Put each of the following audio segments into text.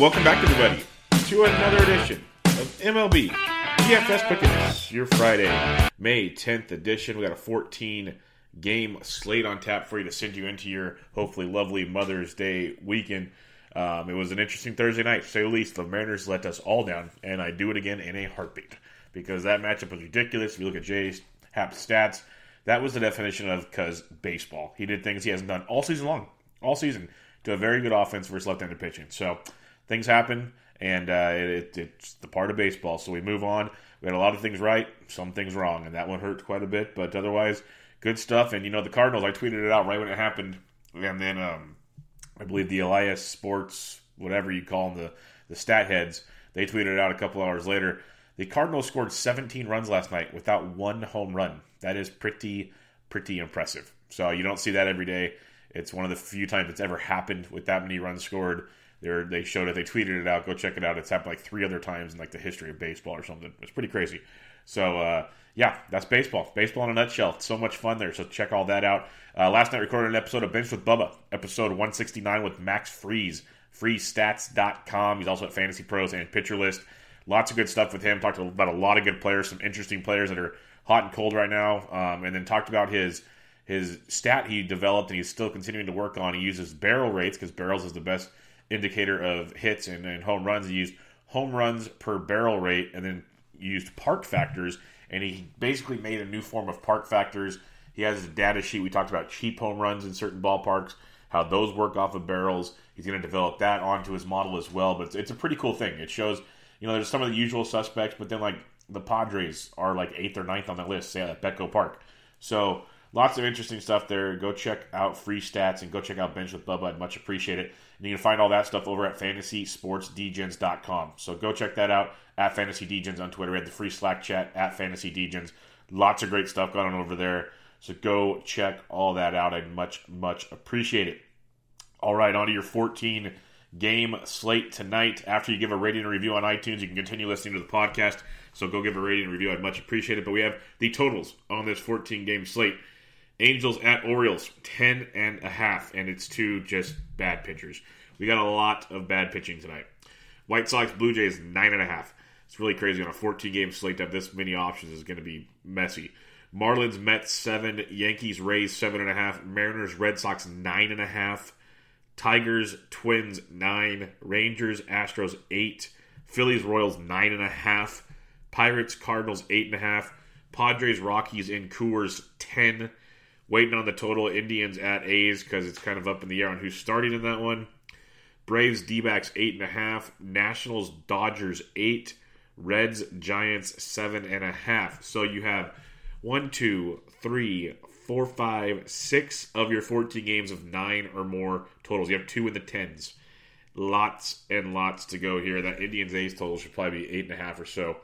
Welcome back, everybody, to another edition of MLB DFS Pickens, your Friday, May 10th edition. We got a 14 game slate on tap for you to send you into your hopefully lovely Mother's Day weekend. Um, it was an interesting Thursday night, to say the least. The Mariners let us all down, and I do it again in a heartbeat because that matchup was ridiculous. If you look at J.A. Happ's stats, that was the definition of because baseball. He did things he hasn't done all season long, all season, to a very good offense versus left-handed pitching. So things happen, and uh, it, it's the part of baseball. So we move on. We had a lot of things right, some things wrong, and that one hurt quite a bit. But otherwise, good stuff. And you know, the Cardinals, I tweeted it out right when it happened, and then um, I believe the Elias Sports, whatever you call them, the the stat heads, they tweeted it out a couple hours later. The Cardinals scored 17 runs last night without one home run. That is pretty pretty impressive. So you don't see that every day. It's one of the few times it's ever happened with that many runs scored. They they showed it. They tweeted it out. Go check it out. It's happened like three other times in like the history of baseball or something. It's pretty crazy. So uh, yeah, that's baseball. Baseball in a nutshell. It's so much fun there. So check all that out. Uh, last night recorded an episode of Bench with Bubba, episode 169 with Max Freeze, freezestats.com. He's also at Fantasy Pros and Pitcher List. Lots of good stuff with him. Talked about a lot of good players, some interesting players that are hot and cold right now, um, and then talked about his his stat he developed and he's still continuing to work on. He uses barrel rates because barrels is the best indicator of hits and, and home runs. He used home runs per barrel rate and then used park factors, and he basically made a new form of park factors. He has a data sheet. We talked about cheap home runs in certain ballparks, how those work off of barrels. He's going to develop that onto his model as well. But it's, it's a pretty cool thing. It shows, you know, there's some of the usual suspects, but then like the Padres are like eighth or ninth on the list, say at Petco Park. So lots of interesting stuff there. Go check out Freeze Stats and go check out Bench with Bubba. I'd much appreciate it. And you can find all that stuff over at fantasysportsdegens.com. So go check that out at FantasyDegens on Twitter. We had the free Slack chat at FantasyDegens. Lots of great stuff going on over there. So go check all that out. I'd much, much appreciate it. All right, on to your 14 game slate tonight. After you give a rating and review on iTunes, you can continue listening to the podcast. So go give a rating and review. I'd much appreciate it. But we have the totals on this 14 game slate. Angels at Orioles, 10 and a half, and it's two just bad pitchers. We got a lot of bad pitching tonight. White Sox, Blue Jays, nine and a half. It's really crazy on a 14 game slate to have this many options is going to be messy. Marlins, Mets, seven. Yankees, Rays, seven and a half. Mariners, Red Sox, nine and a half. Tigers, Twins, nine. Rangers, Astros, eight. Phillies, Royals, nine and a half. Pirates, Cardinals, eight and a half. Padres, Rockies, in Coors, ten. Waiting on the total Indians at A's because it's kind of up in the air on who's starting in that one. Braves, D backs, eight and a half. Nationals, Dodgers, eight. Reds, Giants, seven and a half. So you have one, two, three, four, five, six of your 14 games of nine or more totals. You have two in the tens. Lots and lots to go here. That Indians A's total should probably be eight and a half or so,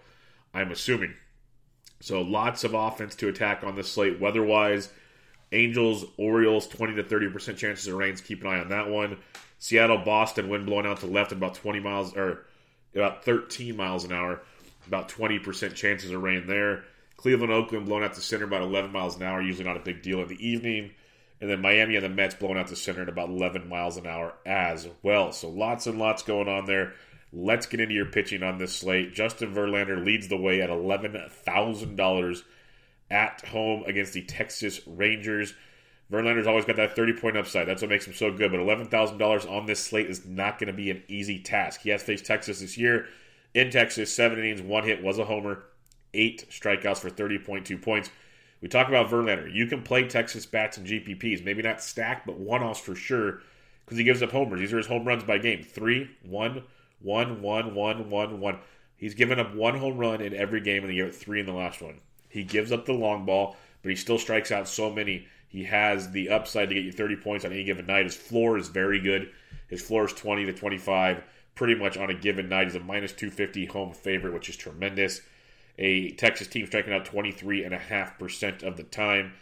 I'm assuming. So lots of offense to attack on this slate. Weather wise, Angels, Orioles, 20 to 30% chances of rains. Keep an eye on that one. Seattle, Boston, wind blowing out to the left about 20 miles or about 13 miles an hour. about 20% chances of rain there. Cleveland, Oakland blowing out the center about 11 miles an hour, usually not a big deal in the evening. And then Miami and the Mets blowing out the center at about 11 miles an hour as well. So lots and lots going on there. Let's get into your pitching on this slate. Justin Verlander leads the way at $11,000 at home against the Texas Rangers. Verlander's always got that 30 point upside. That's what makes him so good. But $11,000 on this slate is not going to be an easy task. He has faced Texas this year. In Texas, seven innings, one hit was a homer, eight strikeouts for 30.2 points. We talk about Verlander. You can play Texas bats and GPPs. Maybe not stack, but one offs for sure because he gives up homers. These are his home runs by game three, one, one, one, one, one, one. He's given up one home run in every game, and he gave three in the last one. He gives up the long ball, but he still strikes out so many. He has the upside to get you 30 points on any given night. His floor is very good. His floor is 20 to 25 pretty much on a given night. He's a minus 250 home favorite, which is tremendous. A Texas team striking out 23.5% of the time.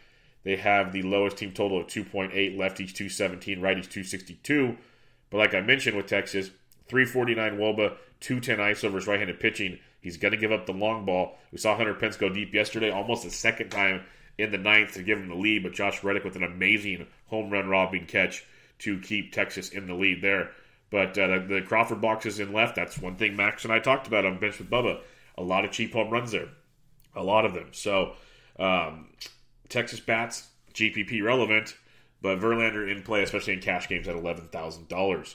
They have the lowest team total of 2.8, lefties 217, righties 262. But like I mentioned with Texas, 349 Woba, 210 ISO his right handed pitching. He's going to give up the long ball. We saw Hunter Pence go deep yesterday, almost the second time in the ninth to give him the lead, but Josh Reddick with an amazing home run robbing catch to keep Texas in the lead there. But uh, the, the, Crawford boxes in left, that's one thing Max and I talked about on Bench with Bubba. A lot of cheap home runs there. A lot of them. So um, Texas Bats, GPP relevant, but Verlander in play, especially in cash games at $11,000.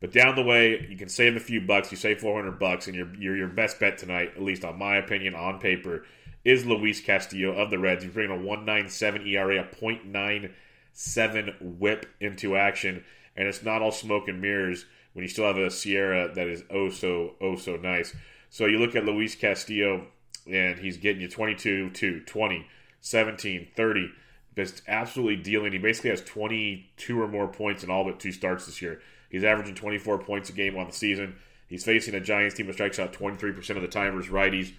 But down the way, you can save a few bucks. You save 400 bucks, and your, your, your best bet tonight, at least on my opinion, on paper, is Luis Castillo of the Reds. He's bringing a 197 ERA, a .97 whip into action, and it's not all smoke and mirrors when you still have a SIERA that is oh so, oh so nice. So you look at Luis Castillo, and he's getting you 22 to 20, 17, 30. Just absolutely dealing. He basically has 22 or more points in all but two starts this year. He's averaging 24 points a game on the season. He's facing a Giants team that strikes out 23% of the time versus righties.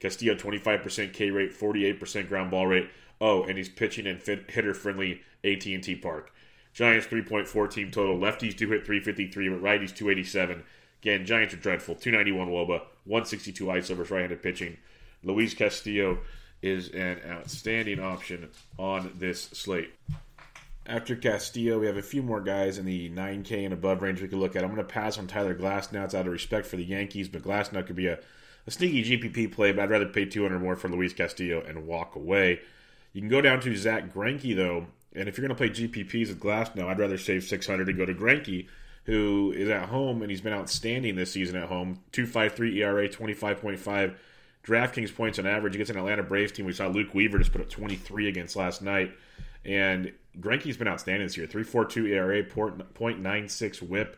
Castillo 25% K rate, 48% ground ball rate. Oh, and he's pitching in hitter friendly AT&T Park. Giants 3.4 team total. Lefties do hit 353, but righties 287. Again, Giants are dreadful. 291 Woba, 162 ISO right-handed pitching. Luis Castillo is an outstanding option on this slate. After Castillo, we have a few more guys in the 9K and above range we could look at. I'm going to pass on Tyler Glasnow. It's out of respect for the Yankees, but Glasnow could be a, a sneaky GPP play, but I'd rather pay 200 more for Luis Castillo and walk away. You can go down to Zack Greinke, though, and if you're going to play GPPs with Glasnow, I'd rather save 600 to go to Greinke, who is at home, and he's been outstanding this season at home. 2.53 ERA, 25.5 DraftKings points on average against an Atlanta Braves team. We saw Luke Weaver just put up 23 against last night. And Greinke's been outstanding this year. 3.42 ERA, 0.96 WHIP.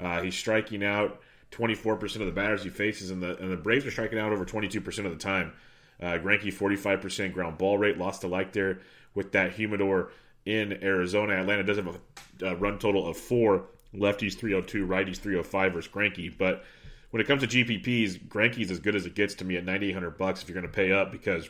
Uh, he's striking out 24% of the batters he faces, and the and the Braves are striking out over 22% of the time. Uh, Greinke 45% ground ball rate, lost to like there with that humidor in Arizona. Atlanta does have a, a run total of four. Lefties 302, righties 305 versus Greinke. But when it comes to GPPs, Greinke's as good as it gets to me at 9,800 bucks if you're going to pay up because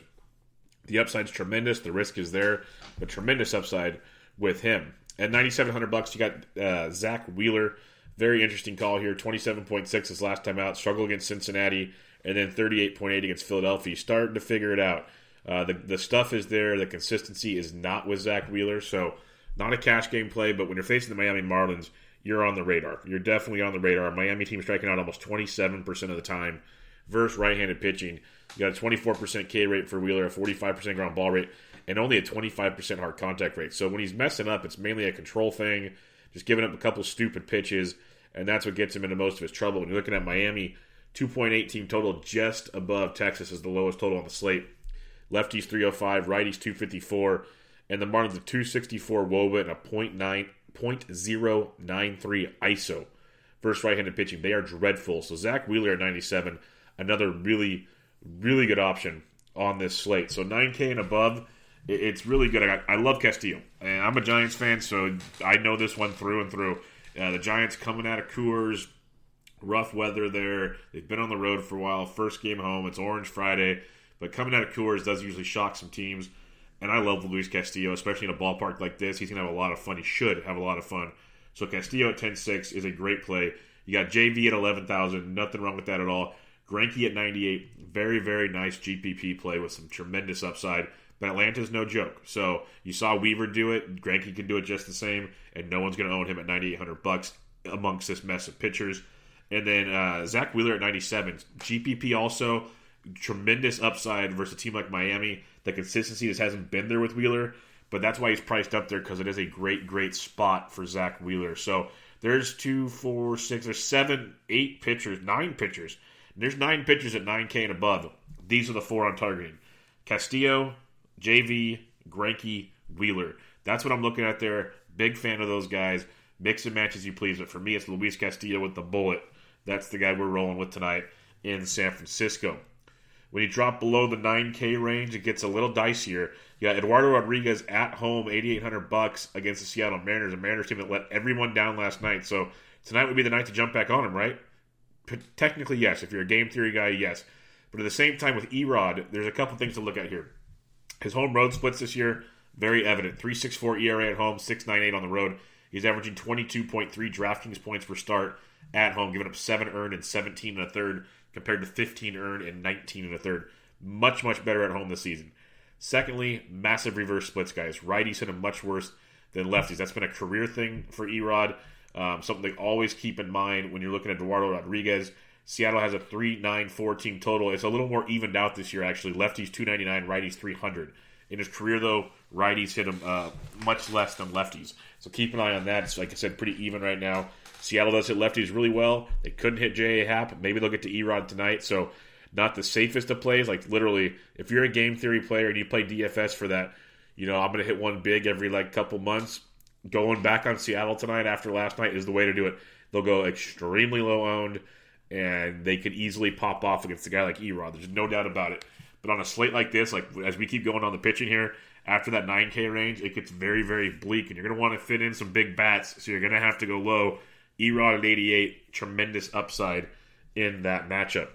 the upside's tremendous. The risk is there, but tremendous upside with him. At 9,700 bucks, you got uh, Zack Wheeler. Very interesting call here. 27.6 his last time out. Struggle against Cincinnati, and then 38.8 against Philadelphia. Starting to figure it out. Uh, the, the stuff is there. The consistency is not with Zack Wheeler. So, not a cash game play, but when you're facing the Miami Marlins, you're on the radar. You're definitely on the radar. Miami team striking out almost 27% of the time versus right handed pitching. You got a 24% K rate for Wheeler, a 45% ground ball rate, and only a 25% hard contact rate. So when he's messing up, it's mainly a control thing, just giving up a couple stupid pitches, and that's what gets him into most of his trouble. When you're looking at Miami, 2.8 team total, just above Texas is the lowest total on the slate. Lefties 305, righties 254, and the Marlins a 264 Woba and a 0.9, 0.093 ISO versus right-handed pitching. They are dreadful. So Zack Wheeler at 97, another really really good option on this slate. So 9K and above, it's really good. I, I love Castillo, and I'm a Giants fan, so I know this one through and through. Uh, the Giants coming out of Coors, rough weather there. They've been on the road for a while. First game home, it's Orange Friday, but coming out of Coors does usually shock some teams. And I love Luis Castillo, especially in a ballpark like this. He's going to have a lot of fun. He should have a lot of fun. So Castillo at 10 6 is a great play. You got JV at 11,000. Nothing wrong with that at all. Greinke at 98, very, very nice GPP play with some tremendous upside. But Atlanta's no joke. So you saw Weaver do it. Greinke can do it just the same, and no one's going to own him at 9,800 bucks amongst this mess of pitchers. And then uh, Zack Wheeler at 97. GPP also tremendous upside versus a team like Miami. The consistency just hasn't been there with Wheeler, but that's why he's priced up there because it is a great, great spot for Zack Wheeler. So there's two, four, six, there's seven, eight pitchers, nine pitchers. There's nine pitchers at 9K and above. These are the four I'm targeting Castillo, JV, Greinke, Wheeler. That's what I'm looking at there. Big fan of those guys. Mix and match as you please. But for me, it's Luis Castillo with the bullet. That's the guy we're rolling with tonight in San Francisco. When you drop below the 9K range, it gets a little dicier. You got Eduardo Rodriguez at home, 8,800 bucks against the Seattle Mariners, a Mariners team that let everyone down last night. So tonight would be the night to jump back on him, right? Technically, yes. If you're a game theory guy, yes. But at the same time, with Erod, there's a couple things to look at here. His home road splits this year, very evident. 3.64 ERA at home, 6.98 on the road. He's averaging 22.3 DraftKings points per start at home, giving up seven earned and 17 and a third compared to 15 earned and 19 and a third. Much, much better at home this season. Secondly, massive reverse splits, guys. Righties hit him much worse than lefties. That's been a career thing for Erod. Um, something to always keep in mind when you're looking at Eduardo Rodriguez. Seattle has a 3 9 4 team total. It's a little more evened out this year, actually. Lefties 299, righties 300. In his career, though, righties hit him uh, much less than lefties. So keep an eye on that. It's, like I said, pretty even right now. Seattle does hit lefties really well. They couldn't hit J.A. Happ. Maybe they'll get to Erod tonight. So not the safest of plays. Like literally, if you're a game theory player and you play DFS for that, you know I'm going to hit one big every like couple months. Going back on Seattle tonight after last night is the way to do it. They'll go extremely low owned, and they could easily pop off against a guy like Erod. There's no doubt about it. But on a slate like this, like as we keep going on the pitching here, after that 9K range, it gets very, very bleak, and you're going to want to fit in some big bats. So you're going to have to go low. Erod at 88, tremendous upside in that matchup.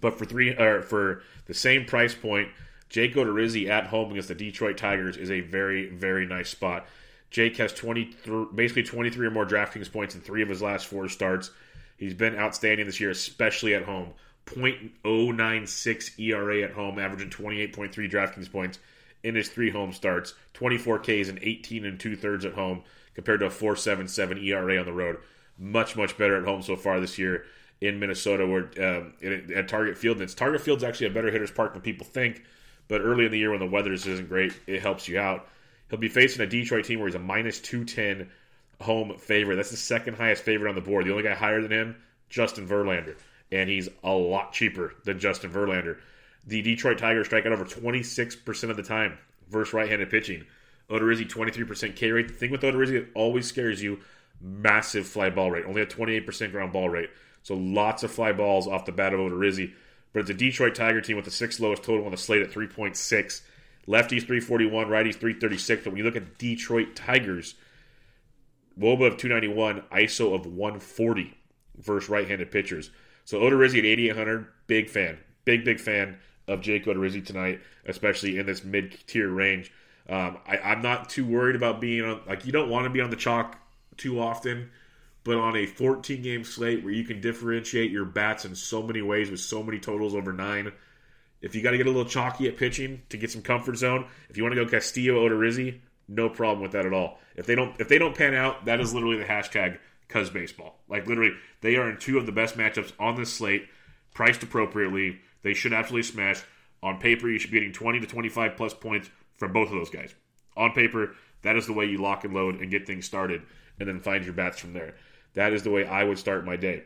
But for three or for the same price point, Jake Odorizzi at home against the Detroit Tigers is a very, very nice spot. Jake has 20, basically 23 or more DraftKings points in three of his last four starts. He's been outstanding this year, especially at home. 0.096 ERA at home, averaging 28.3 DraftKings points in his three home starts. 24 Ks and 18 and two thirds at home, compared to a 4.77 ERA on the road. Much, much better at home so far this year in Minnesota, where um, at Target Field. And it's Target Field's actually a better hitter's park than people think. But early in the year when the weather isn't great, it helps you out. He'll be facing a Detroit team where he's a minus 210 home favorite. That's the second highest favorite on the board. The only guy higher than him, Justin Verlander. And he's a lot cheaper than Justin Verlander. The Detroit Tigers strike out over 26% of the time versus right handed pitching. Odorizzi, 23% K rate. The thing with Odorizzi that always scares you massive fly ball rate, only a 28% ground ball rate. So lots of fly balls off the bat of Odorizzi. But it's a Detroit Tiger team with the sixth lowest total on the slate at 3.6. Lefties 341, righties 336. But when you look at Detroit Tigers, Woba of 291, ISO of 140 versus right-handed pitchers. So Odorizzi at 8800, big fan, big big fan of Jake Odorizzi tonight, especially in this mid-tier range. Um, I, I'm not too worried about being on like you don't want to be on the chalk too often, but on a 14 game slate where you can differentiate your bats in so many ways with so many totals over nine, if you got to get a little chalky at pitching to get some comfort zone, if you want to go Castillo Odorizzi, no problem with that at all. If they don't if they don't pan out, that is literally the hashtag cuz baseball. Like literally, they are in two of the best matchups on this slate, priced appropriately. They should absolutely smash. On paper, you should be getting 20 to 25 plus points from both of those guys. On paper, that is the way you lock and load and get things started and then find your bats from there. That is the way I would start my day.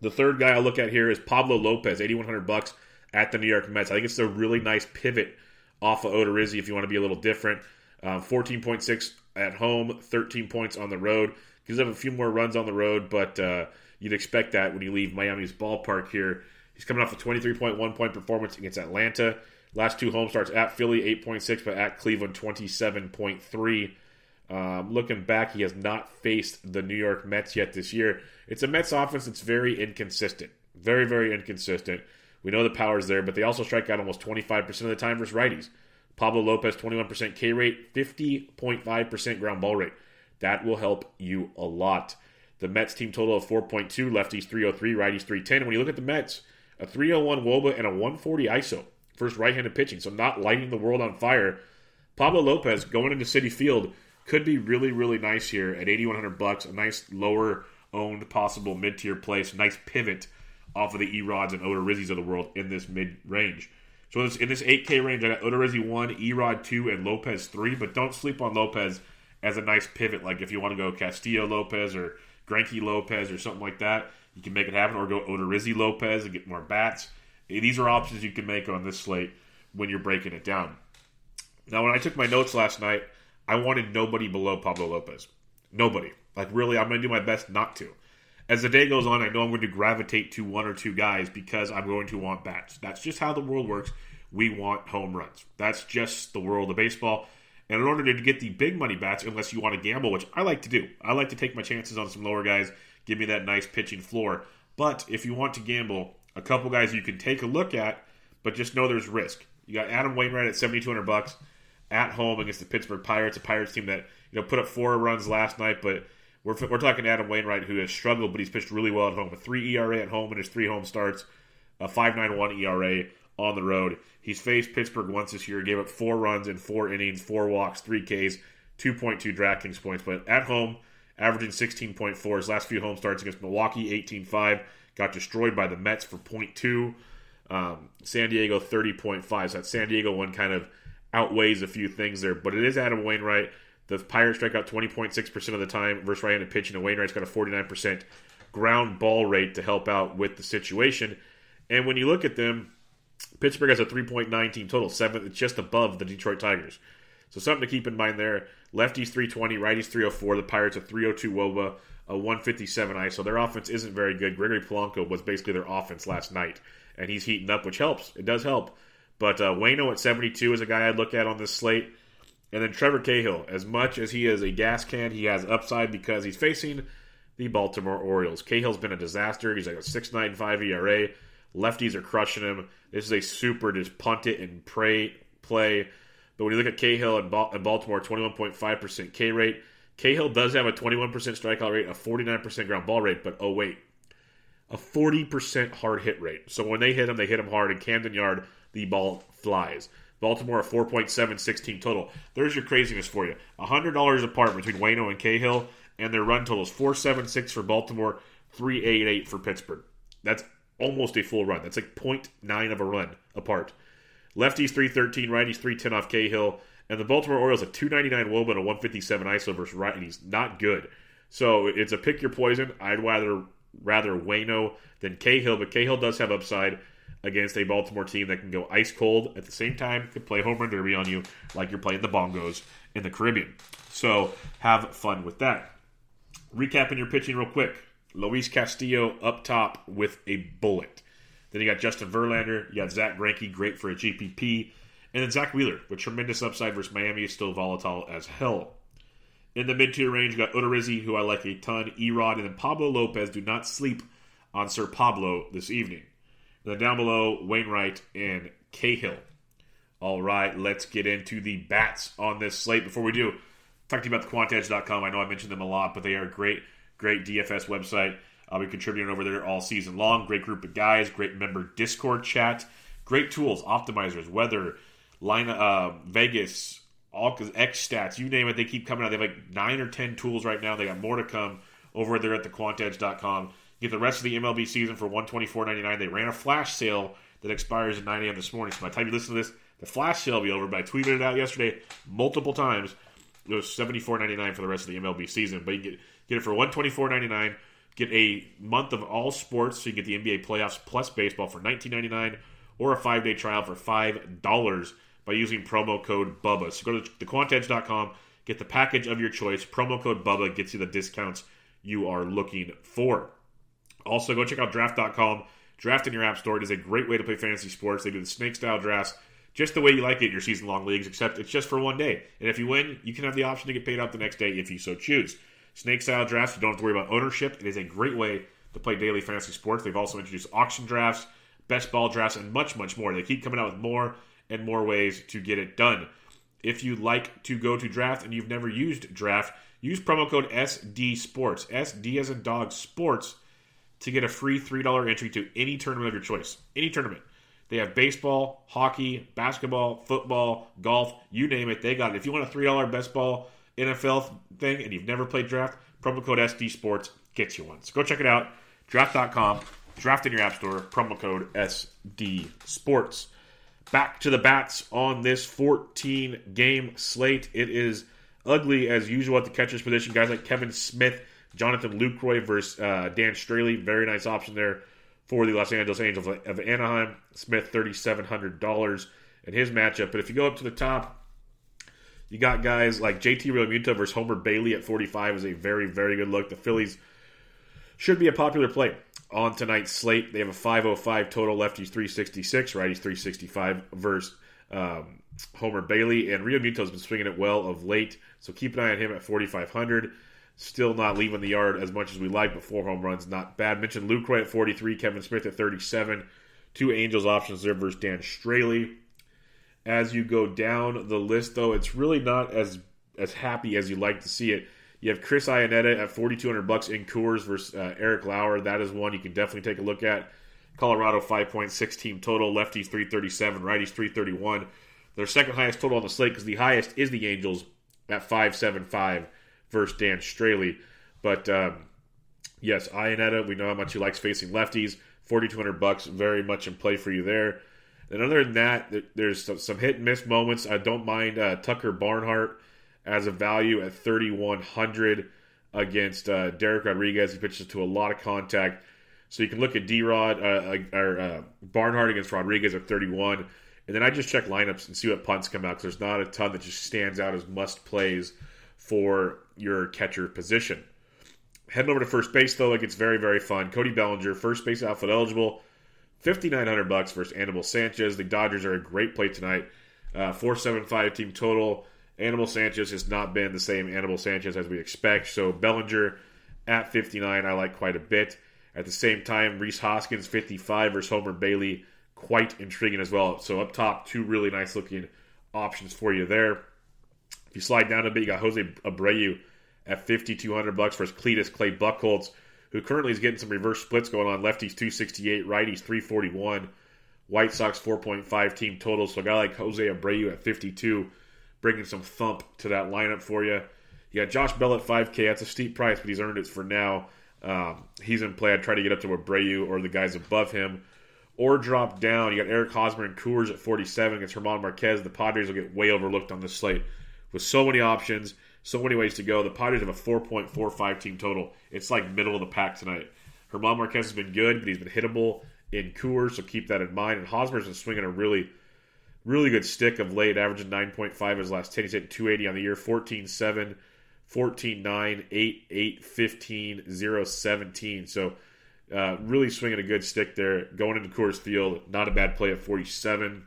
The third guy I'll look at here is Pablo Lopez, 8100 bucks at the New York Mets. I think it's a really nice pivot off of Odorizzi if you want to be a little different. Um, 14.6 at home, 13 points on the road. Gives up a few more runs on the road, but uh, you'd expect that when you leave Miami's ballpark here. He's coming off a 23.1 point performance against Atlanta. Last two home starts at Philly, 8.6, but at Cleveland, 27.3. Um, looking back, he has not faced the New York Mets yet this year. It's a Mets offense that's very inconsistent. Very, very inconsistent. We know the power's there, but they also strike out almost 25% of the time versus righties. Pablo Lopez, 21% K rate, 50.5% ground ball rate. That will help you a lot. The Mets team total of 4.2, lefties 303, righties 310. And when you look at the Mets, a 301 Woba, and a 140 ISO First right-handed pitching. So not lighting the world on fire. Pablo Lopez going into Citi Field could be really, really nice here at 8100 bucks. A nice lower owned possible mid tier place. Nice pivot off of the Erods and Odorizzi's of the world in this mid range. So in this 8K range, I got Odorizzi 1, Erod 2, and Lopez 3. But don't sleep on Lopez as a nice pivot. Like if you want to go Castillo Lopez or Greinke Lopez or something like that, you can make it happen. Or go Odorizzi Lopez and get more bats. Eh, these are options you can make on this slate when you're breaking it down. Now, when I took my notes last night, I wanted nobody below Pablo Lopez. Nobody. Like, really, I'm going to do my best not to. As the day goes on, I know I'm going to gravitate to one or two guys because I'm going to want bats. That's just how the world works. We want home runs. That's just the world of baseball. And in order to get the big money bats, unless you want to gamble, which I like to do, I like to take my chances on some lower guys, give me that nice pitching floor. But if you want to gamble, a couple guys you can take a look at, but just know there's risk. You got Adam Wainwright at 7200 bucks at home against the Pittsburgh Pirates, a Pirates team that you know put up four runs last night, but we're, we're talking Adam Wainwright who has struggled, but he's pitched really well at home. A three ERA at home in his three home starts, a 5.91 ERA on the road. He's faced Pittsburgh once this year, gave up four runs in four innings, four walks, three Ks, 2.2 DraftKings points, but at home, averaging 16.4. His last few home starts against Milwaukee, 18.5, got destroyed by the Mets for 0.2. Um, San Diego 30.5. So that San Diego one kind of outweighs a few things there, but it is Adam Wainwright. The Pirates strike out 20.6% of the time versus right-handed pitching, and Wainwright's got a 49% ground ball rate to help out with the situation. And when you look at them, Pittsburgh has a 3.9 team total, seven, it's just above the Detroit Tigers. So something to keep in mind there. Lefties 320, righties 304. The Pirates a 302 Woba, a 157 ISO. Their offense isn't very good. Gregory Polanco was basically their offense last night, and he's heating up, which helps. It does help. But uh, Wayno at 72 is a guy I'd look at on this slate. And then Trevor Cahill, as much as he is a gas can, he has upside because he's facing the Baltimore Orioles. Cahill's been a disaster. He's like a 6.95 ERA. Lefties are crushing him. This is a super just punt it and pray play. But when you look at Cahill and Baltimore, 21.5% K rate. Cahill does have a 21% strikeout rate, a 49% ground ball rate, but oh wait, a 40% hard hit rate. So when they hit him, they hit him hard. In Camden Yard, the ball flies. Baltimore, a 4.76 team total. There's your craziness for you. $100 apart between Wayno and Cahill, and their run totals 476 for Baltimore, 388 for Pittsburgh. That's almost a full run. That's like 0.9 of a run apart. Lefties 313, righties 310 off Cahill, and the Baltimore Orioles a 299 Woba and a 157 ISO versus righties. Not good. So it's a pick your poison. I'd rather rather Wayno than Cahill, but Cahill does have upside against a Baltimore team that can go ice cold at the same time, can play home run derby on you like you're playing the bongos in the Caribbean. So have fun with that. Recapping your pitching real quick. Luis Castillo up top with a bullet. Then you got Justin Verlander, you got Zack Greinke, great for a GPP, and then Zack Wheeler with tremendous upside versus Miami is still volatile as hell. In the mid tier range, you got Odorizzi, who I like a ton, Erod, and then Pablo Lopez. Do not sleep on Sir Pablo this evening. Then down below, Wainwright and Cahill. All right, let's get into the bats on this slate. Before we do, talk to you about the quantedge.com. I know I mentioned them a lot, but they are a great, great DFS website. I'll be contributing over there all season long. Great group of guys, great member Discord chat, great tools, optimizers, weather, line, uh, Vegas, all X stats, you name it. They keep coming out. They have like nine or ten tools right now. They got more to come over there at the quantedge.com. Get the rest of the MLB season for one twenty four ninety nine. They ran a flash sale that expires at 9 a.m. this morning. So by the time you listen to this, the flash sale will be over. But I tweeted it out yesterday multiple times. It was seventy four ninety nine for the rest of the MLB season. But you get get it for one twenty four ninety nine. Get a month of all sports, so you get the NBA playoffs plus baseball for nineteen ninety nine, or a five day trial for five dollars by using promo code BUBBA. So go to thequantedge.com, get the package of your choice. Promo code BUBBA gets you the discounts you are looking for. Also, go check out draft.com. Draft in your app store. It is a great way to play fantasy sports. They do the snake style drafts just the way you like it in your season long leagues, except it's just for one day. And if you win, you can have the option to get paid out the next day if you so choose. Snake style drafts, you don't have to worry about ownership. It is a great way to play daily fantasy sports. They've also introduced auction drafts, best ball drafts, and much, much more. They keep coming out with more and more ways to get it done. If you'd like to go to draft and you've never used draft, use promo code SD Sports. SD as in dog sports to get a free $3 entry to any tournament of your choice. Any tournament. They have baseball, hockey, basketball, football, golf, you name it, they got it. If you want a $3 best ball NFL thing and you've never played draft, promo code SD Sports gets you one. So go check it out. Draft.com, draft in your app store, promo code SD Sports. Back to the bats on this 14 game slate. It is ugly as usual at the catcher's position. Guys like Kevan Smith, Jonathan Lucroy versus uh, Dan Straily. Very nice option there for the Los Angeles Angels of Anaheim. Smith, $3,700 in his matchup. But if you go up to the top, you got guys like JT Realmuto versus Homer Bailey at 45 is a very, very good look. The Phillies should be a popular play on tonight's slate. They have a 505 total. Lefties 366, righties 365 versus um, Homer Bailey. And Realmuto's been swinging it well of late, so keep an eye on him at 4,500. Still not leaving the yard as much as we like, but four home runs, not bad. Mentioned Luke Lucroy at 43, Kevan Smith at 37. Two Angels options there versus Dan Straily. As you go down the list, though, it's really not as as happy as you like to see it. You have Chris Iannetta at 4200 bucks in Coors versus uh, Eric Lauer. That is one you can definitely take a look at. Colorado 5.6 team total, lefties 337, righties 331. Their second highest total on the slate because the highest is the Angels at 575 versus Dan Straily. But um, yes, Iannetta, we know how much he likes facing lefties. 4200 bucks, very much in play for you there. And other than that, there's some hit and miss moments. I don't mind uh, Tucker Barnhart as a value at 3100 against uh, Dereck Rodriguez. He pitches to a lot of contact. So you can look at D Rod uh, uh, or uh, Barnhart against Rodriguez at 31. And then I just check lineups and see what punts come out because there's not a ton that just stands out as must plays for your catcher position. Heading over to first base though, it gets very very fun. Cody Bellinger, first base outfield eligible, fifty nine hundred bucks versus Anibal Sanchez. The Dodgers are a great play tonight. Uh, Four seven five team total. Anibal Sanchez has not been the same Anibal Sanchez as we expect. So Bellinger at 59, I like quite a bit. At the same time, Rhys Hoskins 55 versus Homer Bailey, quite intriguing as well. So up top, two really nice looking options for you there. If you slide down a bit, you got Jose Abreu at 5200 bucks versus Cletus Clay Buchholz, who currently is getting some reverse splits going on. Lefties 268, righties 341. White Sox 4.5 team total. So a guy like Jose Abreu at 52, bringing some thump to that lineup for you. You got Josh Bell at 5K. That's a steep price, but he's earned it for now. Um, he's in play. I'd try to get up to Abreu or the guys above him. Or drop down. You got Eric Hosmer and Coors at 47 against German Marquez. The Padres will get way overlooked on this slate with so many options, so many ways to go. The Padres have a 4.45 team total. It's like middle of the pack tonight. German Marquez has been good, but he's been hittable in Coors, so keep that in mind. And Hosmer's been swinging a really, really good stick of late, averaging 9.5 his last 10. He's hitting 280 on the year, 14 7, 14 9, 8 8, 15 0, 17. So uh, really swinging a good stick there. Going into Coors Field, not a bad play at 47.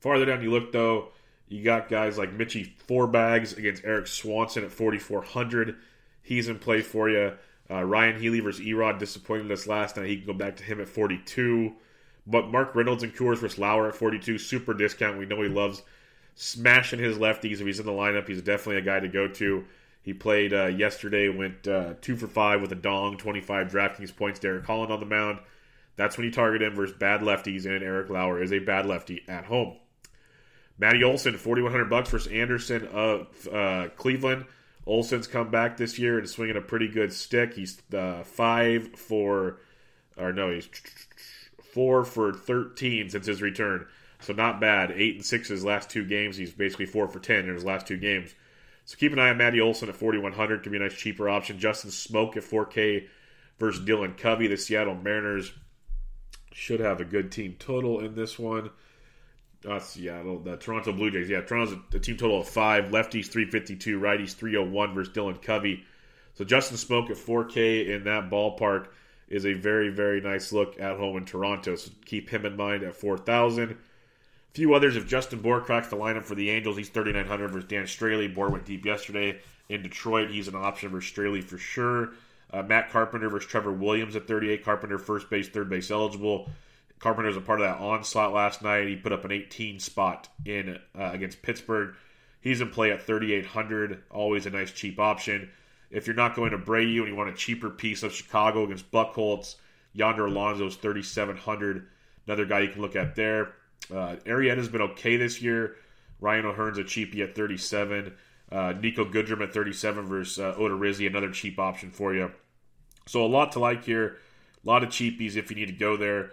Farther down you look, though, you got guys like Mitchy Fourbags against Erik Swanson at 4,400. He's in play for you. Uh, Ryan Healy versus Erod disappointed us last night. He can go back to him at 42. But Mark Reynolds and Coors versus Lauer at 42. Super discount. We know he loves smashing his lefties. If he's in the lineup, he's definitely a guy to go to. He played uh, yesterday, went uh, two for five with a dong, 25 DraftKings points. Derek Holland on the mound. That's when you target him versus bad lefties, and Eric Lauer is a bad lefty at home. Matty Olson, 4100 bucks versus Anderson of uh, Cleveland. Olson's come back this year and swinging a pretty good stick. He's uh, five for, or no, he's four for 13 since his return. So not bad. Eight and six his last two games. He's basically four for 10 in his last two games. So keep an eye on Matty Olson at 4100. Could be a nice cheaper option. Justin Smoak at 4K versus Dylan Covey. The Seattle Mariners should have a good team total in this one uh, Seattle, the Toronto Blue Jays. Yeah, Toronto's a, a, team total of five. Lefties 352, righties 301 versus Dylan Covey. So Justin Smoak at 4K in that ballpark is a very, very nice look at home in Toronto. So keep him in mind at 4,000. A few others. If Justin Bour cracks the lineup for the Angels, he's 3,900 versus Dan Straily. Bour went deep yesterday in Detroit. He's an option versus Straily for sure. Uh, Matt Carpenter versus Trevor Williams at 38. Carpenter first base, third base eligible. Carpenter was a part of that onslaught last night. He put up an 18 spot in uh, against Pittsburgh. He's in play at 3,800. Always a nice cheap option. If you're not going to Abreu and you want a cheaper piece of Chicago against Buchholz, Yonder Alonso is 3,700. Another guy you can look at there. Uh, Arrieta's been okay this year. Ryan O'Hearn's a cheapie at 37. Uh, Niko Goodrum at 37 versus uh, Odorizzi, another cheap option for you. So a lot to like here. A lot of cheapies if you need to go there.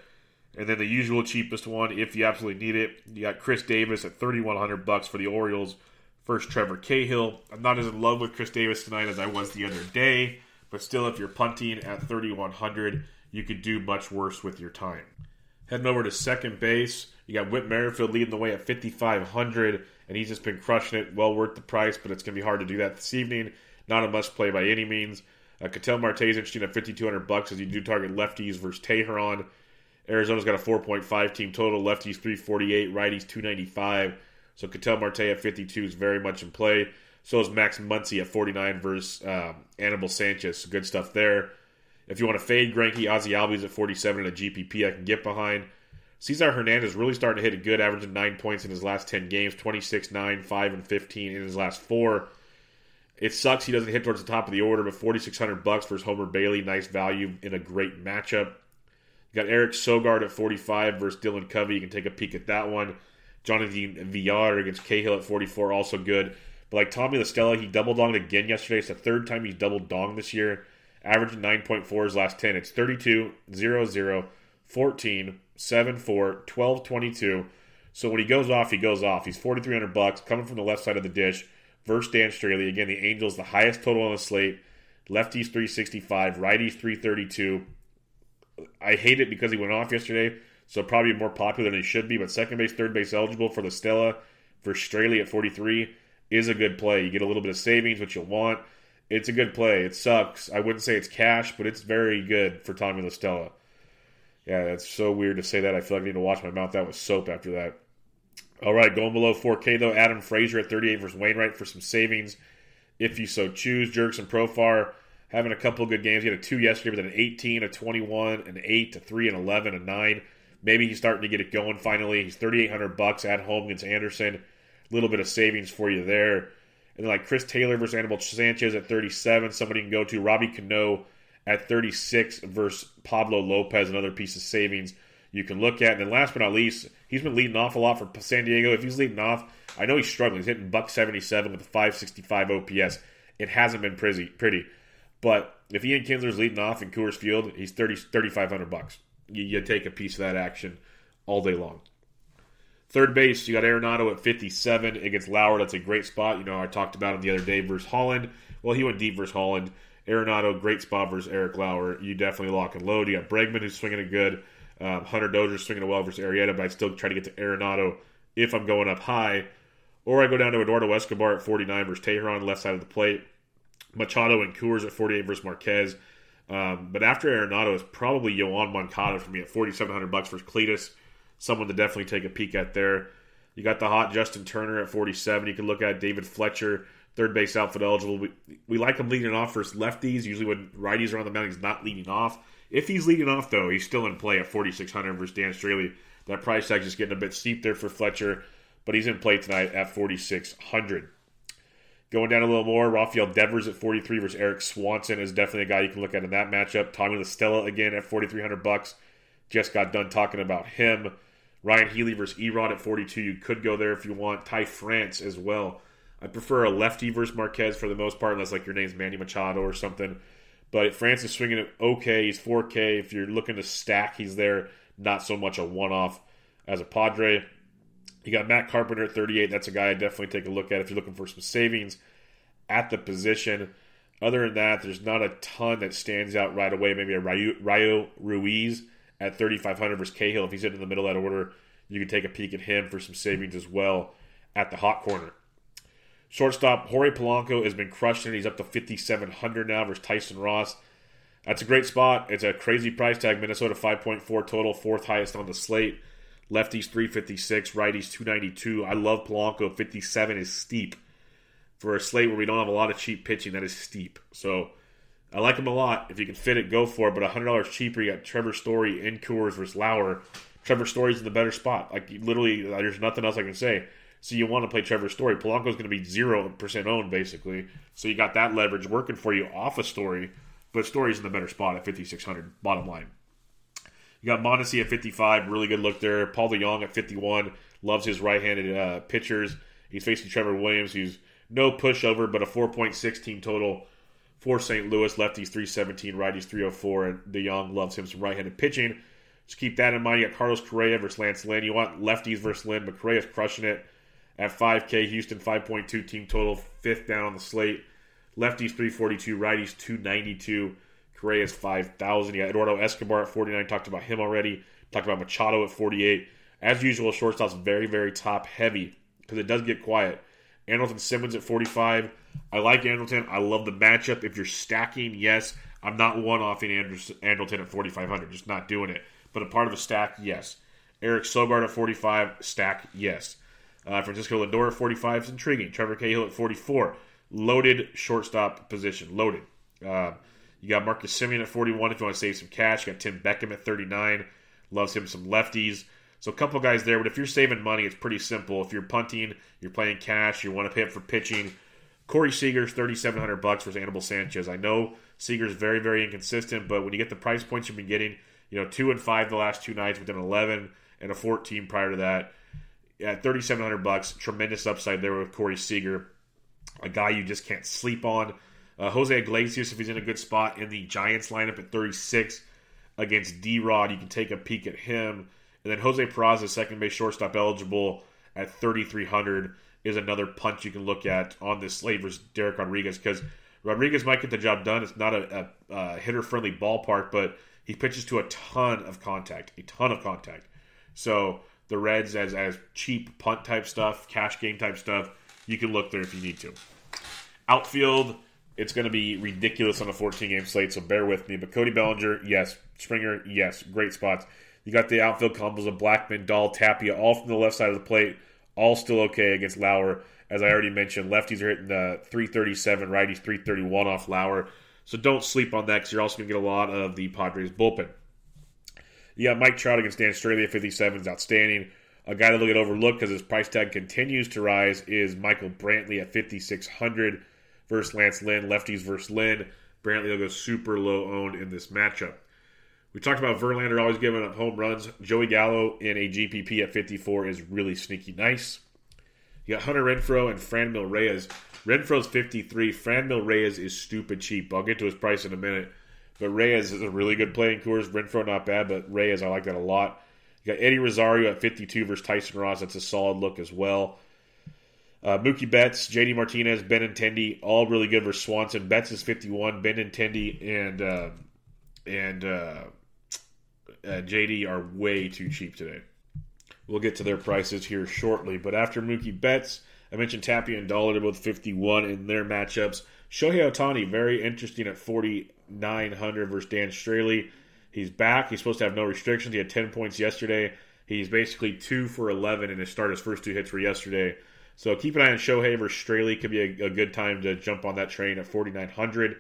And then the usual cheapest one, if you absolutely need it, you got Chris Davis at 3100 bucks for the Orioles. First, Trevor Cahill. I'm not as in love with Chris Davis tonight as I was the other day, but still, if you're punting at 3100, you could do much worse with your time. Heading over to second base, you got Whit Merrifield leading the way at 5500, and he's just been crushing it. Well worth the price, but it's going to be hard to do that this evening. Not a must play by any means. Uh, Ketel Marte is interesting at 5200 bucks as you do target lefties versus Teheran. Arizona's got a 4.5 team total. Lefties 348, righties 295. So Ketel Marte at 52 is very much in play. So is Max Muncy at 49 versus um, Sanchez. Good stuff there. If you want to fade Greinke, Ozzie Albies at 47 and a GPP I can get behind. Cesar Hernandez really starting to hit a good, average of 9 points in his last 10 games, 26, 9, 5, and 15 in his last four. It sucks he doesn't hit towards the top of the order, but 4600 bucks versus Homer Bailey, nice value in a great matchup. You got Eric Sogard at 45 versus Dylan Covey. You can take a peek at that one. Jonathan Villar against Cahill at 44, also good. But like Tommy La Stella, he double donged again yesterday. It's the third time he's double donged this year. Averaging 9.4 his last 10. It's 32, 0, 0, 14, 7, 4, 12, 22. So when he goes off, he goes off. He's 4,300 bucks coming from the left side of the dish. Versus Dan Straily. Again, the Angels, the highest total on the slate. Lefties 365, righties 332. I hate it because he went off yesterday, so probably more popular than he should be. But second base, third base eligible for the Stella for Straily at 43 is a good play. You get a little bit of savings, which you'll want. It's a good play. It sucks. I wouldn't say it's cash, but it's very good for Tommy La Stella. Yeah, that's so weird to say that. I feel like I need to wash my mouth out with soap after that. All right, going below 4K though, Adam Frazier at 38 versus Wainwright for some savings, if you so choose. Jurickson Profar having a couple of good games. He had a two yesterday, but then an 18, a 21, an 8, a 3, an 11, a 9. Maybe he's starting to get it going finally. He's 3,800 bucks at home against Anderson. A little bit of savings for you there. And then like Chris Taylor versus Anibal Sanchez at 37. Somebody can go to Robbie Cano at 36 versus Pablo Lopez, another piece of savings you can look at. And then last but not least, he's been leading off a lot for San Diego. If he's leading off, I know he's struggling. He's hitting buck 77 with a 565 OPS. It hasn't been pretty. pretty. But if Ian Kinsler's leading off in Coors Field, he's 30, 3,500 bucks. You, you take a piece of that action all day long. Third base, you got Arenado at 57 against Lauer. That's a great spot. You know, I talked about him the other day versus Holland. Well, he went deep versus Holland. Arenado, great spot versus Eric Lauer. You definitely lock and load. You got Bregman, who's swinging it good. Um, Hunter Dozier swinging it well versus Arrieta, but I still try to get to Arenado if I'm going up high. Or I go down to Eduardo Escobar at 49 versus Teheran, left side of the plate. Machado and Coors at 48 versus Marquez. Um, but after Arenado is probably Yoan Moncada for me at 4,700 bucks versus Cletus. Someone to definitely take a peek at there. You got the hot Justin Turner at 47. You can look at David Fletcher, third base outfield eligible. We, we like him leading off versus lefties. Usually when righties are on the mound, he's not leading off. If he's leading off, though, he's still in play at 4,600 versus Dan Straily. That price tag is getting a bit steep there for Fletcher, but he's in play tonight at 4,600. Going down a little more, Rafael Devers at 43 versus Erik Swanson is definitely a guy you can look at in that matchup. Tommy La Stella again at 4,300 bucks. Just got done talking about him. Ryan Healy versus Erod at 42. You could go there if you want. Ty France as well. I prefer a lefty versus Marquez for the most part, unless like your name's Manny Machado or something. But France is swinging it okay. He's 4K. If you're looking to stack, he's there. Not so much a one off as a Padre. You got Matt Carpenter at 38. That's a guy I definitely take a look at if you're looking for some savings at the position. Other than that, there's not a ton that stands out right away. Maybe a Rio Ruiz at 3,500 versus Cahill. If he's in the middle of that order, you can take a peek at him for some savings as well at the hot corner. Shortstop Jorge Polanco has been crushing it. He's up to 5,700 now versus Tyson Ross. That's a great spot. It's a crazy price tag. Minnesota 5.4 total, fourth highest on the slate. Lefties 356, righties 292. I love Polanco. 57 is steep. For a slate where we don't have a lot of cheap pitching, that is steep. So I like him a lot. If you can fit it, go for it. But $100 cheaper, you got Trevor Story and Coors versus Lauer. Trevor Story's in the better spot. Like, literally, there's nothing else I can say. So you want to play Trevor Story. Polanco's going to be 0% owned, basically. So you got that leverage working for you off a Story, but Story's in the better spot at 5,600, bottom line. You got Mondesi at 55, really good look there. Paul DeJong at 51, loves his right handed uh, pitchers. He's facing Trevor Williams, who's no pushover, but a 4.6 team total for St. Louis. Lefties 317, righties 304, and DeJong loves him some right handed pitching. Just keep that in mind. You got Carlos Correa versus Lance Lynn. You want lefties versus Lynn, but Correa's crushing it at 5K. Houston 5.2 team total, fifth down on the slate. Lefties 342, righties 292. Correa's 5,000. You got Eduardo Escobar at 49. Talked about him already. Talked about Machado at 48. As usual, shortstop's very, very top heavy because it does get quiet. Andrelton Simmons at 45. I like Andrelton. I love the matchup. If you're stacking, yes. I'm not one offing Andrelton at 4,500. Just not doing it. But a part of a stack, yes. Eric Sogard at 45. Stack, yes. Uh, Francisco Lindor at 45 is intriguing. Trevor Cahill at 44. Loaded shortstop position. Loaded. Uh, you got Marcus Semien at 41 if you want to save some cash. You got Tim Beckham at 39. Loves him some lefties. So a couple guys there, but if you're saving money, it's pretty simple. If you're punting, you're playing cash, you want to pay up for pitching. Corey Seager's 3700 bucks versus Anibal Sanchez. I know Seager's very, very inconsistent, but when you get the price points you've been getting, you know, two and five the last two nights with an 11 and a 14 prior to that, at 3700 bucks, tremendous upside there with Corey Seager, a guy you just can't sleep on. Uh, Jose Iglesias, if he's in a good spot in the Giants lineup at 36 against D Rod, you can take a peek at him. And then Jose Peraza, second base shortstop eligible at 3,300, is another punch you can look at on this slate versus Dereck Rodriguez because Rodriguez might get the job done. It's not a, a, a hitter friendly ballpark, but he pitches to a ton of contact, a ton of contact. So the Reds as as cheap punt type stuff, cash game type stuff, you can look there if you need to. Outfield, it's going to be ridiculous on a 14 game slate, so bear with me. But Cody Bellinger, yes. Springer, yes. Great spots. You got the outfield combos of Blackmon, Dahl, Tapia, all from the left side of the plate, all still okay against Lauer. As I already mentioned, lefties are hitting uh, the 337, righties 331 off Lauer. So don't sleep on that because you're also going to get a lot of the Padres bullpen. Got Mike Trout against Dan at 57 is outstanding. A guy that will get overlooked because his price tag continues to rise is Michael Brantley at 5,600 versus Lance Lynn. Lefties versus Lynn. Brantley will go super low owned in this matchup. We talked about Verlander always giving up home runs. Joey Gallo in a GPP at 54 is really sneaky nice. You got Hunter Renfroe and Franmil Reyes. Renfroe's 53. Franmil Reyes is stupid cheap. I'll get to his price in a minute. But Reyes is a really good playing course. Renfroe not bad, but Reyes I like that a lot. You got Eddie Rosario at 52 versus Tyson Ross. That's a solid look as well. Uh, Mookie Betts, JD Martinez, Benintendi, all really good versus Swanson. Betts is 51. Benintendi and uh, and uh, uh JD are way too cheap today. We'll get to their prices here shortly. But after Mookie Betts, I mentioned Tapia and Dollar, they're both 51 in their matchups. Shohei Ohtani, very interesting at 4,900 versus Dan Straily. He's back. He's supposed to have no restrictions. He had 10 points yesterday. He's basically 2 for 11 in his start. His first two hits were yesterday. So keep an eye on Shohei versus Straily. Could be a, a, good time to jump on that train at 4,900.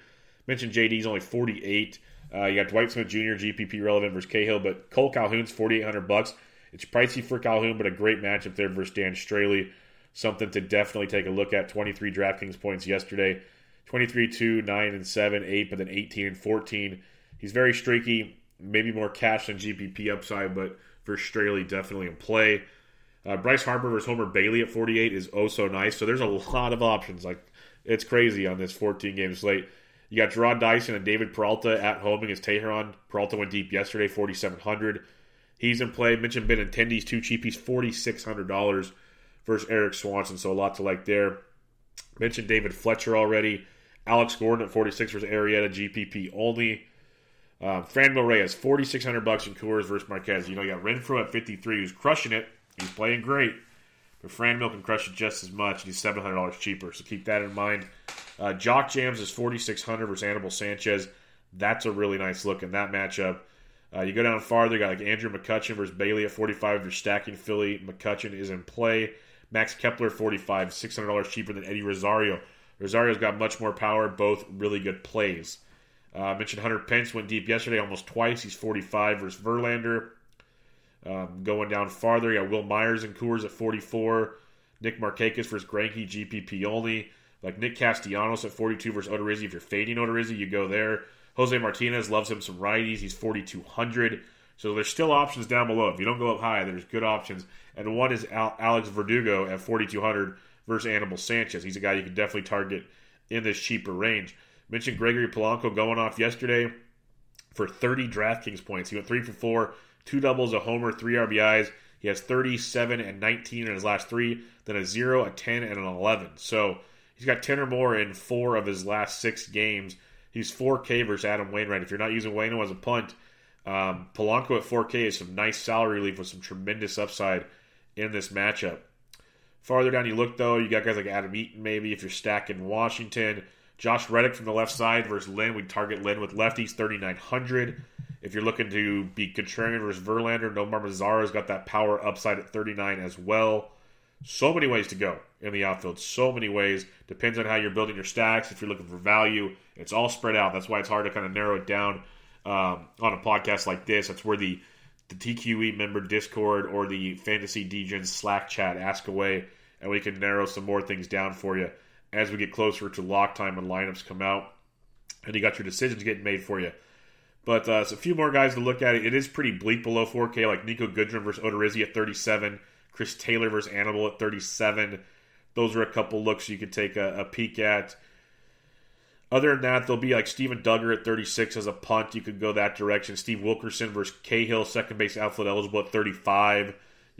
Mentioned JD's only 48. Uh, you got Dwight Smith Jr. GPP relevant versus Cahill, but Kole Calhoun's 4,800 bucks. It's pricey for Calhoun, but a great matchup there versus Dan Straily. Something to definitely take a look at. 23 DraftKings points yesterday. 23, 2, 9, and 7, 8, but then 18 and 14. He's very streaky. Maybe more cash than GPP upside, but for Straily, definitely in play. Uh, Bryce Harper versus Homer Bailey at 48 is oh so nice. So there's a lot of options. Like it's crazy on this 14 game slate. You got Jarrod Dyson and David Peralta at home against Teheran. Peralta went deep yesterday, 4,700. He's in play. Mentioned Benintendi's too cheap. He's $4,600 versus Erik Swanson. So a lot to like there. Mentioned David Fletcher already. Alex Gordon at 46 versus Arrieta, GPP only. Um, Franmil Reyes, 4600 bucks in Coors versus Marquez. You know, you got Renfroe at 53 who's crushing it. He's playing great. But Franmil can crush it just as much, and he's seven hundred dollars cheaper. So keep that in mind. Uh, Jock Jams is forty six hundred versus Anibal Sanchez. That's a really nice look in that matchup. Uh, you go down farther, you got like Andrew McCutchen versus Bailey at forty five. You're stacking Philly. McCutchen is in play. Max Kepler forty five, six hundred dollars cheaper than Eddie Rosario. Rosario's got much more power. Both really good plays. Uh, I mentioned Hunter Pence went deep yesterday, almost twice. He's forty five versus Verlander. Um, going down farther, you got Wil Myers and Coors at 44. Nick Markakis versus Greinke, GPP only. Like Nick Castellanos at 42 versus Odorizzi. If you're fading Odorizzi, you go there. Jose Martinez loves him some righties. He's 4,200. So there's still options down below. If you don't go up high, there's good options. And one is Alex Verdugo at 4,200 versus Animal Sanchez. He's a guy you can definitely target in this cheaper range. Mentioned Gregory Polanco going off yesterday for 30 DraftKings points. He went three for four, two doubles, a homer, three RBIs. He has 37 and 19 in his last three, then a 0, a 10, and an 11. So he's got 10 or more in four of his last six games. He's 4K versus Adam Wainwright. If you're not using Waino as a punt, um, Polanco at 4K is some nice salary relief with some tremendous upside in this matchup. Farther down you look, though, you got guys like Adam Eaton, maybe, if you're stacking Washington. Josh Reddick from the left side versus Lynn. We target Lynn with lefties, 3,900. If you're looking to be contrarian versus Verlander, Nomar Mazara's got that power upside at 39 as well. So many ways to go in the outfield. So many ways. Depends on how you're building your stacks. If you're looking for value, it's all spread out. That's why it's hard to kind of narrow it down um, on a podcast like this. That's where the the TQE member Discord or the Fantasy Degen Slack chat ask away, and we can narrow some more things down for you as we get closer to lock time when lineups come out, and you got your decisions getting made for you. But uh, so a few more guys to look at. It, is pretty bleak below 4K, like Niko Goodrum versus Odorizzi at 37, Chris Taylor versus Animal at 37. Those are a couple looks you could take a, a peek at. Other than that, there'll be like Steven Duggar at 36 as a punt. You could go that direction. Steve Wilkerson versus Cahill, second base outfield eligible at 35.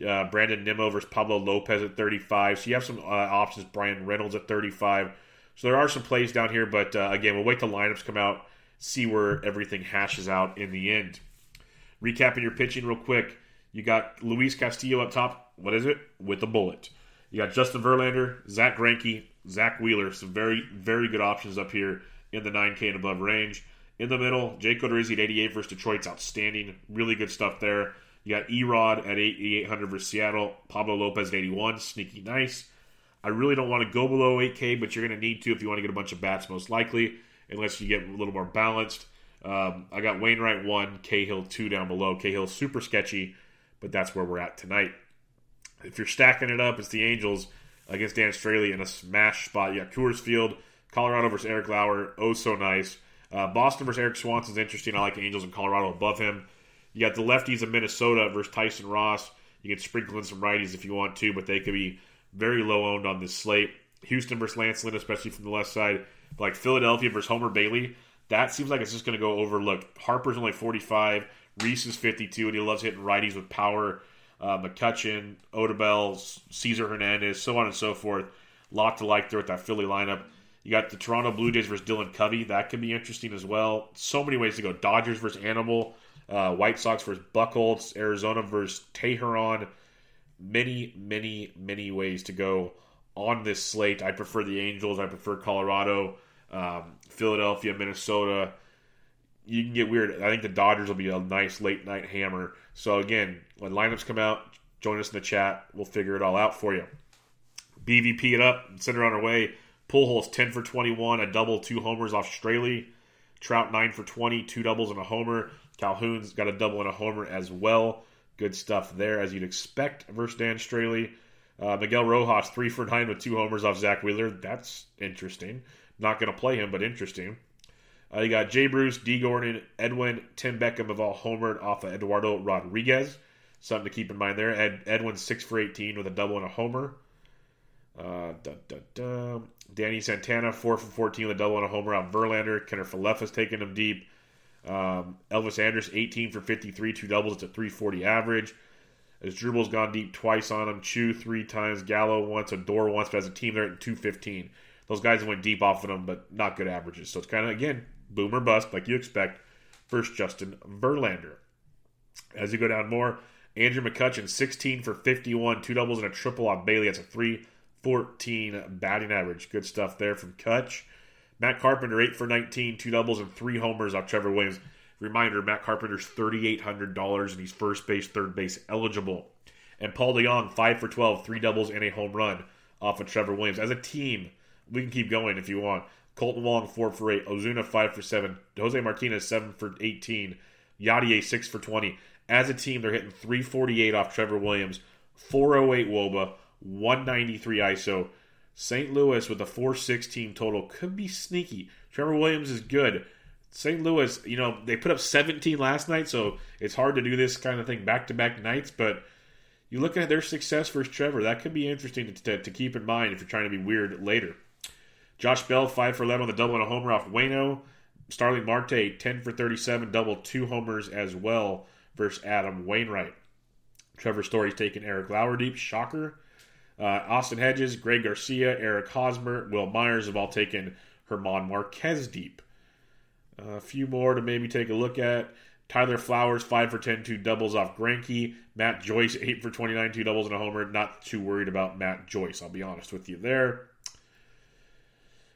Uh, Brandon Nimmo versus Pablo Lopez at 35. So you have some uh, options. Bryan Reynolds at 35. So there are some plays down here, but uh, again, we'll wait till lineups come out, see where everything hashes out in the end. Recapping your pitching real quick. You got Luis Castillo up top. What is it? With a bullet. You got Justin Verlander, Zack Greinke, Zack Wheeler, some very, very good options up here in the 9K and above range. In the middle, Jake Odorizzi at 88 versus Detroit's outstanding. Really good stuff there. You got Erod at 8,800 versus Seattle. Pablo Lopez at 81. Sneaky nice. I really don't want to go below 8K, but you're going to need to if you want to get a bunch of bats, most likely, unless you get a little more balanced. Um, I got Wainwright 1, Cahill 2 down below. Cahill super sketchy, but that's where we're at tonight. If you're stacking it up, it's the Angels against Dan Straily in a smash spot. You got Coors Field, Colorado versus Eric Lauer. Oh, so nice. Uh, Boston versus Erik Swanson is interesting. I like Angels in Colorado above him. You got the lefties of Minnesota versus Tyson Ross. You can sprinkle in some righties if you want to, but they could be very low owned on this slate. Houston versus Lance Lynn, especially from the left side. Like Philadelphia versus Homer Bailey, that seems like it's just going to go overlooked. Harper's only 45, Rhys is 52, and he loves hitting righties with power uh, McCutchen, Odubel, Cesar Hernandez, so on and so forth. Lot to like there with that Philly lineup. You got the Toronto Blue Jays versus Dylan Covey. That could be interesting as well. So many ways to go. Dodgers versus Anibal. Uh, White Sox versus Buchholz. Arizona versus Teheran. Many, many, many ways to go on this slate. I prefer the Angels. I prefer Colorado, um, Philadelphia, Minnesota. You can get weird. I think the Dodgers will be a nice late night hammer. So again, when lineups come out, join us in the chat. We'll figure it all out for you. BVP it up, send her on her way. Pujols 10 for 21, a double, two homers off Straily. Trout 9 for 20, two doubles and a homer. Calhoun's got a double and a homer as well. Good stuff there, as you'd expect versus Dan Straily. Uh, Miguel Rojas 3 for 9 with two homers off Zack Wheeler. That's interesting. Not going to play him, but interesting. Uh, you got Jay Bruce, D. Gordon, Edwin, Tim Beckham have all homered off of Eduardo Rodriguez. Something to keep in mind there. Ed, Edwin 6 for 18 with a double and a homer. Uh, da, da, da. Danny Santana, 4 for 14 with a double and a homer out Verlander. Kiner-Falefa's taking him deep. Um, Elvis Andrus, 18 for 53, two doubles. It's a 340 average. Asdrubal's gone deep twice on him. Choo three times. Gallo once. Odor once. But as a team, they're at 215. Those guys went deep off of them, but not good averages. So it's kind of, again, boomer bust, like you expect. First, Justin Verlander. As you go down more, Andrew McCutchen, 16 for 51, two doubles and a triple on Bailey. That's a 314 batting average. Good stuff there from Kutch. Matt Carpenter, 8 for 19, two doubles and three homers off Trevor Williams. Reminder, Matt Carpenter's $3,800 and he's first base, third base eligible. And Paul DeJong, 5 for 12, three doubles and a home run off of Trevor Williams. As a team, we can keep going if you want. Kolten Wong, 4 for 8. Ozuna, 5 for 7. Jose Martinez, 7 for 18. Yadier, 6 for 20. As a team, they're hitting 348 off Trevor Williams, 408 wOBA, 193 ISO. St. Louis with a 416 total could be sneaky. Trevor Williams is good. St. Louis, you know, they put up 17 last night, so it's hard to do this kind of thing back to back nights, but you look at their success versus Trevor, that could be interesting to, to, to, keep in mind if you're trying to be weird later. Josh Bell, 5 for 11 on the double and a homer off Waino. Starling Marte, 10 for 37, double two homers as well versus Adam Wainwright. Trevor Story's taking Eric Lauer deep, shocker. Uh, Austin Hedges, Greg Garcia, Eric Hosmer, Wil Myers have all taken German Marquez deep. Uh, a few more to maybe take a look at. Tyler Flowers, 5 for 10, two doubles off Greinke. Matt Joyce, 8 for 29, two doubles and a homer. Not too worried about Matt Joyce, I'll be honest with you there.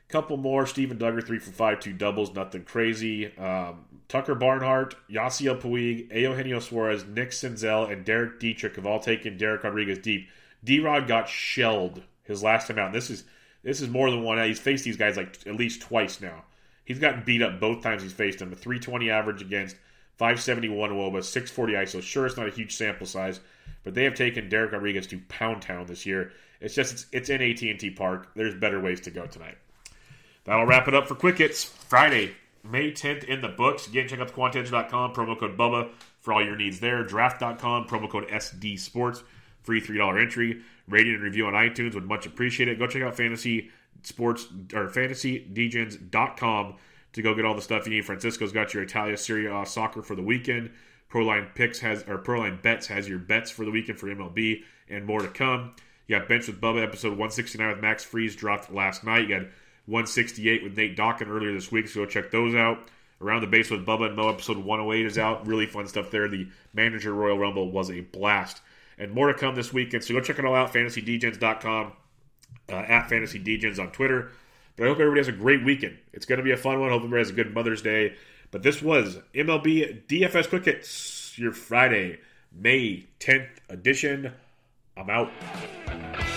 Couple more. Steven Duggar, 3 for 5, two doubles, nothing crazy. Um, Tucker Barnhart, Yasiel Puig, Eugenio Suarez, Nick Senzel, and Derek Dietrich have all taken Dereck Rodriguez deep. D Rod got shelled his last time out. This is this is more than one. He's faced these guys like at least twice now. He's gotten beat up both times he's faced them. A 320 average against 571 wOBA, 640 ISO. Sure, it's not a huge sample size, but they have taken Dereck Rodriguez to Pound Town this year. It's just it's, it's in AT&T Park. There's better ways to go tonight. That'll wrap it up for Quick Hits. Friday, May 10th in the books. Again, check out the quantedge.com, promo code BUBBA for all your needs there. Draft.com, promo code SD Sports, free $3 entry. Rating and review on iTunes would much appreciate it. Go check out Fantasy Sports or FantasyDegens.com to go get all the stuff you need. Francisco's got your Italia Serie A soccer for the weekend. Proline Picks has or Proline Bets has your bets for the weekend for MLB and more to come. You got Bench with Bubba episode 169 with Max Freeze dropped last night. You got 168 with Nate Dawkins earlier this week, so go check those out. Around the Base with Bubba and Mo episode 108 is out. Really fun stuff there. The Manager Royal Rumble was a blast. And more to come this weekend, so go check it all out, fantasydegens.com, uh, at fantasydgens on Twitter. But I hope everybody has a great weekend. It's going to be a fun one. Hope everybody has a good Mother's Day. But this was MLB DFS Quick Hits, your Friday, May 10th edition. I'm out.